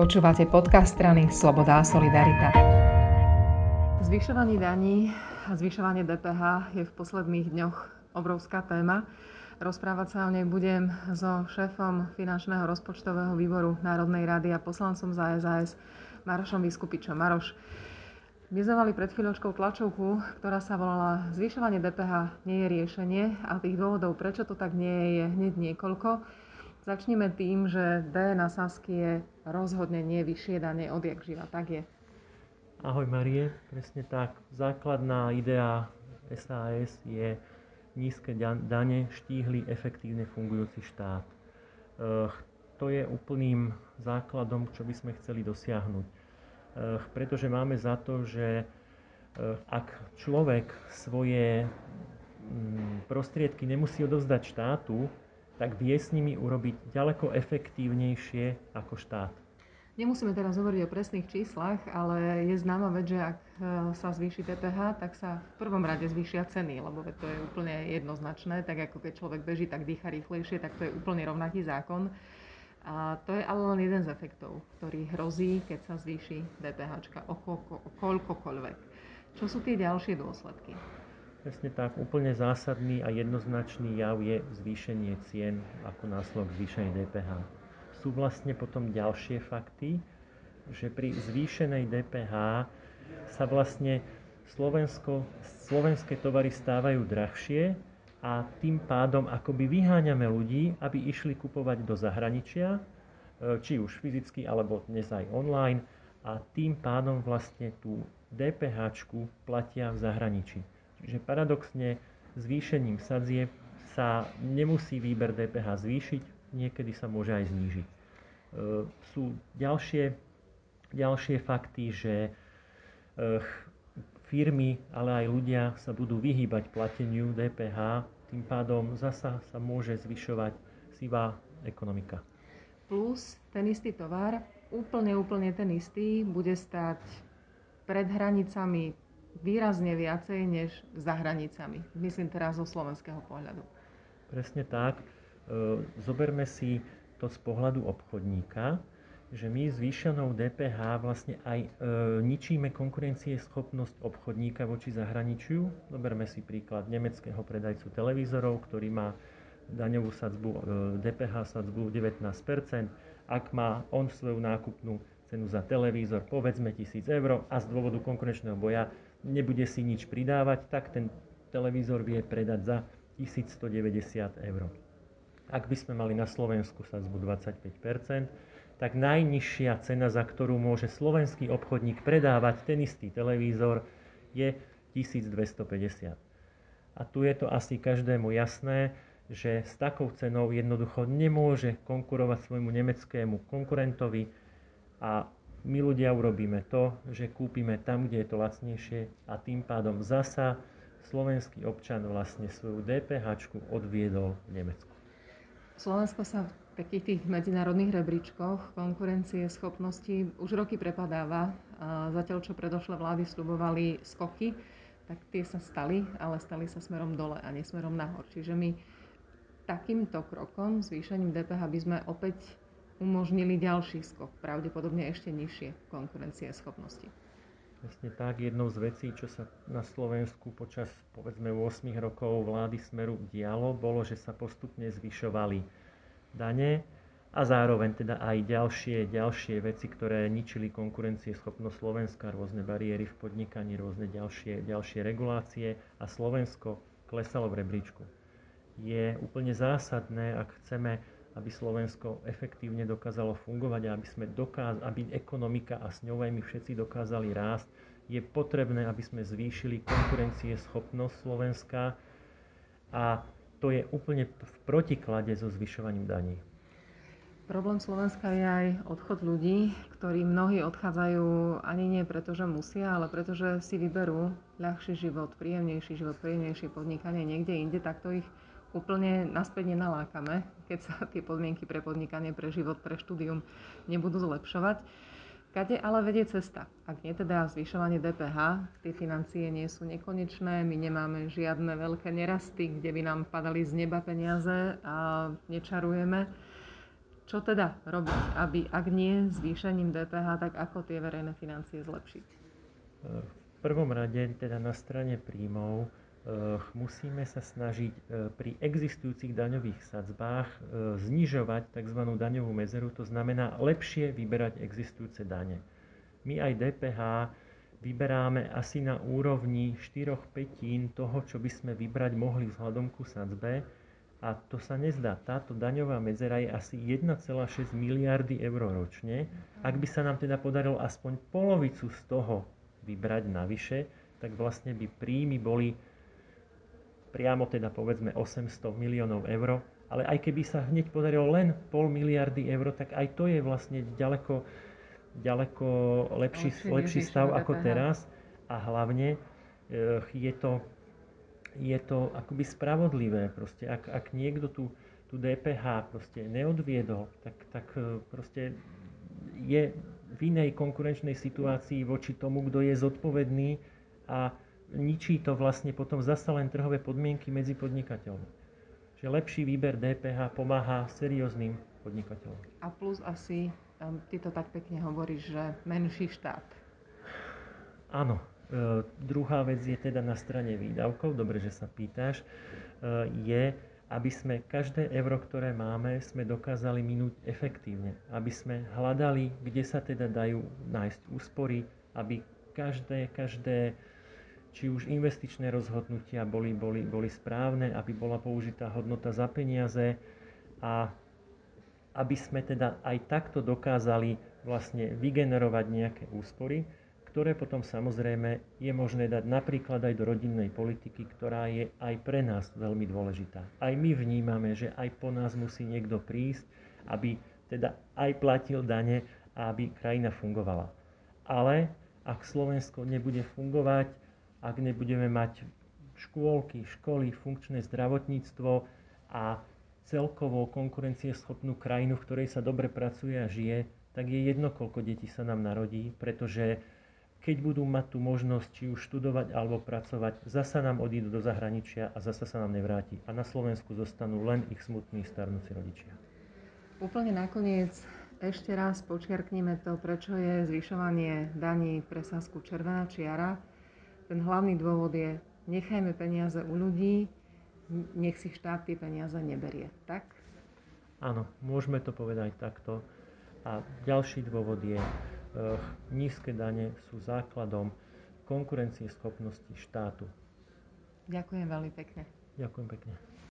Počúvate podcast strany Sloboda a Solidarita. Zvyšovanie daní a zvyšovanie DPH je v posledných dňoch obrovská téma. Rozprávať sa o nej budem so šéfom finančného rozpočtového výboru Národnej rady a poslancom za SAS Marošom Vyskupičom. Maroš, my sme mali pred chvíľočkou tlačovku, ktorá sa volala Zvyšovanie DPH nie je riešenie a tých dôvodov, prečo to tak nie je, je hneď niekoľko. Začneme tým, že D na Sasky je rozhodne nie vyššie dane odjak živa. Tak je. Ahoj Marie, presne tak. Základná idea SAS je nízke dane, štíhly, efektívne fungujúci štát. Eh, to je úplným základom, čo by sme chceli dosiahnuť. Eh, pretože máme za to, že eh, ak človek svoje mm, prostriedky nemusí odovzdať štátu, tak vie s nimi urobiť ďaleko efektívnejšie ako štát. Nemusíme teraz hovoriť o presných číslach, ale je známa vec, že ak e, sa zvýši DPH, tak sa v prvom rade zvýšia ceny, lebo to je úplne jednoznačné, tak ako keď človek beží, tak dýcha rýchlejšie, tak to je úplne rovnaký zákon. A to je ale len jeden z efektov, ktorý hrozí, keď sa zvýši DPH o, o koľkokoľvek. Čo sú tie ďalšie dôsledky? Presne tak, úplne zásadný a jednoznačný jav je zvýšenie cien ako následok zvýšenia DPH. Sú vlastne potom ďalšie fakty, že pri zvýšenej DPH sa vlastne Slovensko, slovenské tovary stávajú drahšie a tým pádom akoby vyháňame ľudí, aby išli kupovať do zahraničia, e, či už fyzicky alebo dnes aj online a tým pádom vlastne tú DPH platia v zahraničí. Čiže paradoxne zvýšením sadzieb sa nemusí výber DPH zvýšiť, niekedy sa môže aj znížiť. E, sú ďalšie, ďalšie fakty, že e, firmy, ale aj ľudia sa budú vyhýbať plateniu DPH, tým pádom zasa sa môže zvyšovať sivá ekonomika. Plus ten istý tovar, úplne, úplne ten istý, bude stať pred hranicami výrazne viacej než za hranicami. Myslím teraz zo slovenského pohľadu. Presne tak. E, zoberme si to z pohľadu obchodníka, že my zvýšenou DPH vlastne aj e, ničíme konkurencieschopnosť obchodníka voči zahraničiu. Zoberme si príklad nemeckého predajcu televízorov, ktorý má daňovú sadzbu, e, DPH sadzbu 19%. Ak má on svoju nákupnú cenu za televízor povedzme 1000 eur a z dôvodu konkurenčného boja nebude si nič pridávať, tak ten televízor vie predať za 1190 eur. Ak by sme mali na Slovensku sadzbu 25%, tak najnižšia cena, za ktorú môže slovenský obchodník predávať ten istý televízor, je 1250. A tu je to asi každému jasné, že s takou cenou jednoducho nemôže konkurovať svojmu nemeckému konkurentovi a my ľudia urobíme to, že kúpime tam, kde je to lacnejšie a tým pádom zasa slovenský občan vlastne svoju DPH odviedol v Nemecku. Slovensko sa v takých tých medzinárodných rebríčkoch konkurencie schopnosti už roky prepadáva. Zatiaľ, čo predošlé vlády slubovali skoky, tak tie sa stali, ale stali sa smerom dole a nie smerom nahor. Čiže my takýmto krokom, zvýšením DPH, by sme opäť umožnili ďalší skok, pravdepodobne ešte nižšie konkurencie schopnosti. Presne tak, jednou z vecí, čo sa na Slovensku počas povedzme 8 rokov vlády Smeru dialo, bolo, že sa postupne zvyšovali dane a zároveň teda aj ďalšie, ďalšie veci, ktoré ničili konkurencie schopnosť Slovenska, rôzne bariéry v podnikaní, rôzne ďalšie, ďalšie regulácie a Slovensko klesalo v rebríčku. Je úplne zásadné, ak chceme aby Slovensko efektívne dokázalo fungovať a aby, sme dokáz- aby ekonomika a s ňou aj my všetci dokázali rásť, je potrebné, aby sme zvýšili schopnosť Slovenska a to je úplne v protiklade so zvyšovaním daní. Problém Slovenska je aj odchod ľudí, ktorí mnohí odchádzajú ani nie preto, že musia, ale preto, že si vyberú ľahší život, príjemnejší život, príjemnejšie podnikanie niekde inde, tak to ich úplne naspäť nenalákame, keď sa tie podmienky pre podnikanie, pre život, pre štúdium nebudú zlepšovať. Kade ale vedie cesta? Ak nie teda zvyšovanie DPH, tie financie nie sú nekonečné, my nemáme žiadne veľké nerasty, kde by nám padali z neba peniaze a nečarujeme. Čo teda robiť, aby ak nie zvýšením DPH, tak ako tie verejné financie zlepšiť? V prvom rade teda na strane príjmov musíme sa snažiť pri existujúcich daňových sadzbách znižovať tzv. daňovú medzeru, to znamená lepšie vyberať existujúce dane. My aj DPH vyberáme asi na úrovni 4 petín toho, čo by sme vybrať mohli vzhľadom ku sadzbe. A to sa nezdá. Táto daňová medzera je asi 1,6 miliardy eur ročne. Ak by sa nám teda podarilo aspoň polovicu z toho vybrať navyše, tak vlastne by príjmy boli priamo teda povedzme 800 miliónov eur. Ale aj keby sa hneď podarilo len pol miliardy eur, tak aj to je vlastne ďaleko ďaleko lepší, lepší stav ako teraz a hlavne eh, je to, je to akoby spravodlivé. Proste, ak, ak niekto tu, tu DPH proste neodviedol, tak, tak eh, proste je v inej konkurenčnej situácii voči tomu, kto je zodpovedný a ničí to vlastne potom zasa len trhové podmienky medzi podnikateľmi. Že lepší výber DPH pomáha serióznym podnikateľom. A plus asi Ty to tak pekne hovoríš, že menší štát. Áno. E, druhá vec je teda na strane výdavkov, dobre, že sa pýtaš, e, je, aby sme každé euro, ktoré máme, sme dokázali minúť efektívne. Aby sme hľadali, kde sa teda dajú nájsť úspory, aby každé, každé či už investičné rozhodnutia boli, boli, boli správne, aby bola použitá hodnota za peniaze a aby sme teda aj takto dokázali vlastne vygenerovať nejaké úspory, ktoré potom samozrejme je možné dať napríklad aj do rodinnej politiky, ktorá je aj pre nás veľmi dôležitá. Aj my vnímame, že aj po nás musí niekto prísť, aby teda aj platil dane a aby krajina fungovala. Ale ak Slovensko nebude fungovať, ak nebudeme mať škôlky, školy, funkčné zdravotníctvo a celkovo konkurencieschopnú krajinu, v ktorej sa dobre pracuje a žije, tak je jedno, koľko detí sa nám narodí, pretože keď budú mať tú možnosť či už študovať alebo pracovať, zasa nám odídu do zahraničia a zasa sa nám nevráti. A na Slovensku zostanú len ich smutní starnúci rodičia. Úplne nakoniec ešte raz počiarknime to, prečo je zvyšovanie daní pre Sasku červená čiara. Ten hlavný dôvod je, nechajme peniaze u ľudí, nech si štát tie peniaze neberie, tak? Áno, môžeme to povedať takto. A ďalší dôvod je, e, nízke dane sú základom konkurencieschopnosti štátu. Ďakujem veľmi pekne. Ďakujem pekne.